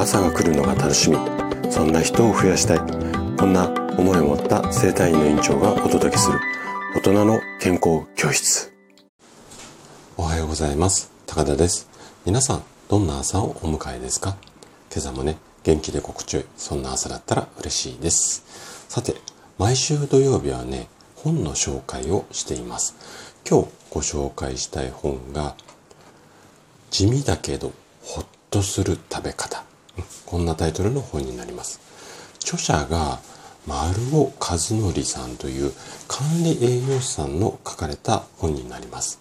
朝が来るのが楽しみ。そんな人を増やしたい。こんな思いを持った生体院の院長がお届けする。大人の健康教室。おはようございます。高田です。皆さんどんな朝をお迎えですか？今朝もね元気で心地よい。そんな朝だったら嬉しいです。さて毎週土曜日はね本の紹介をしています。今日ご紹介したい本が地味だけどほっとする食べ方。こんなタイトルの本になります。著者が丸尾和則さんという管理栄養士さんの書かれた本になります、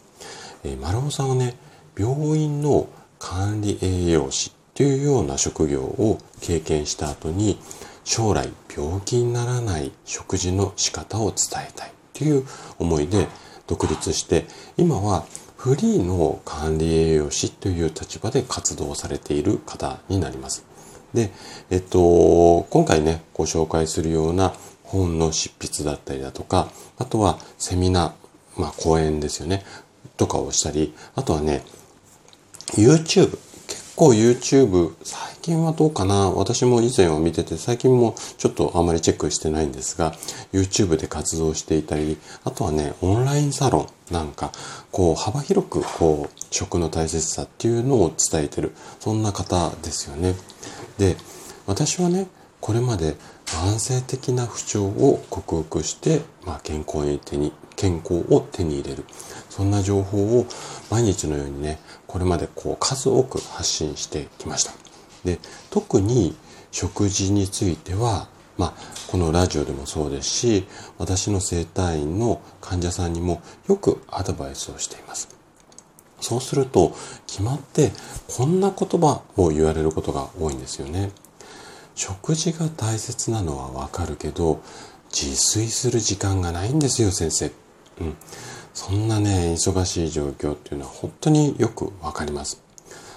えー、丸尾さんはね病院の管理栄養士というような職業を経験した後に将来病気にならない食事の仕方を伝えたいという思いで独立して今はフリーの管理栄養士という立場で活動されている方になります。で、えっと、今回ね、ご紹介するような本の執筆だったりだとか、あとはセミナー、まあ講演ですよね、とかをしたり、あとはね、YouTube、構 YouTube、最近はどうかな？私も以前は見てて、最近もちょっとあまりチェックしてないんですが、YouTube で活動していたり、あとはね、オンラインサロンなんか、こう、幅広く、こう、食の大切さっていうのを伝えてる、そんな方ですよね。で、私はね、これまで慢性的な不調を克服して、まあ、健康に手に、健康を手に入れる。そんな情報を毎日のようにね、これまでこう数多く発信してきました。で、特に食事については、まあ、このラジオでもそうですし、私の整体院の患者さんにもよくアドバイスをしています。そうすると、決まってこんな言葉を言われることが多いんですよね。食事が大切なのはわかるけど、自炊する時間がないんですよ、先生。うん。そんなね、忙しい状況っていうのは本当によくわかります。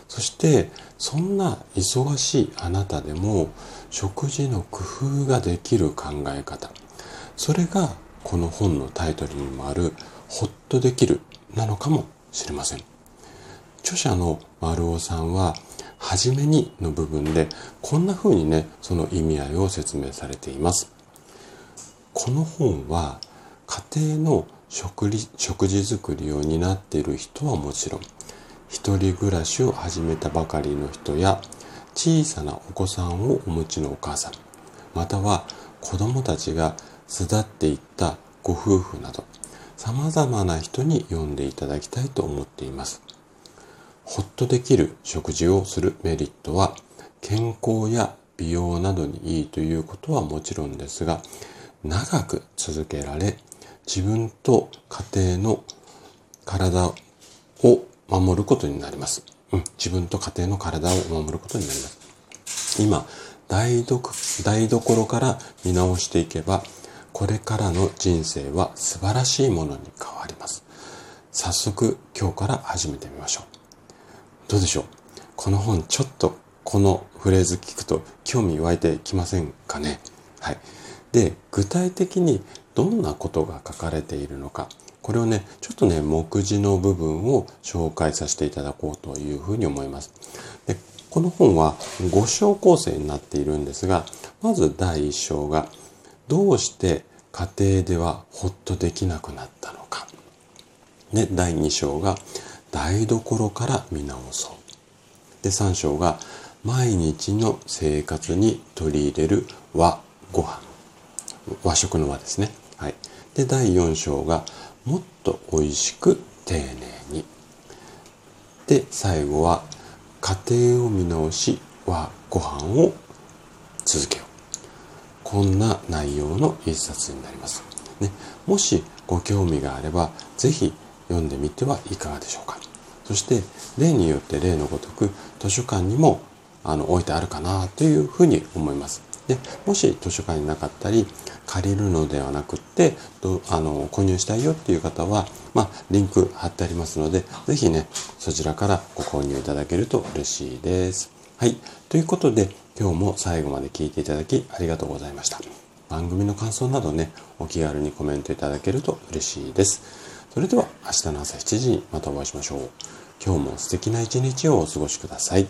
そして、そんな忙しいあなたでも、食事の工夫ができる考え方。それが、この本のタイトルにもある、ほっとできるなのかもしれません。著者の丸尾さんは、はじめにの部分で、こんな風にね、その意味合いを説明されています。この本は、家庭の食食事作りを担っている人はもちろん、一人暮らしを始めたばかりの人や、小さなお子さんをお持ちのお母さん、または子供たちが巣立っていったご夫婦など、様々な人に読んでいただきたいと思っています。ほっとできる食事をするメリットは健康や美容などにいいということはもちろんですが長く続けられ自分と家庭の体を守ることになります。うん、自分と家庭の体を守ることになります。今、台所から見直していけば、これからの人生は素晴らしいものに変わります。早速今日から始めてみましょう。どうでしょう？この本ちょっとこのフレーズ聞くと興味湧いてきませんかね？はい。で、具体的にどんなことが書かれているのか？これをね、ちょっとね、目次の部分を紹介させていただこうというふうに思います。でこの本は5章構成になっているんですが、まず第1章が、どうして家庭ではほっとできなくなったのか。で、第2章が、台所から見直そう。で、3章が、毎日の生活に取り入れる和ご飯。和食の和ですね。はい。で、第4章が、もっと美味しく丁寧に。で、最後は、家庭を見直し和ご飯を続けよう。こんな内容の一冊になります。ね、もしご興味があれば、ぜひ読んでみてはいかがでしょうか。そして、例によって例のごとく図書館にもあの置いてあるかなというふうに思います。でもし図書館になかったり借りるのではなくってあの購入したいよっていう方は、まあ、リンク貼ってありますので是非ねそちらからご購入いただけると嬉しいです。はい。ということで今日も最後まで聞いていただきありがとうございました。番組の感想などねお気軽にコメントいただけると嬉しいです。それでは明日の朝7時にまたお会いしましょう。今日も素敵な一日をお過ごしください。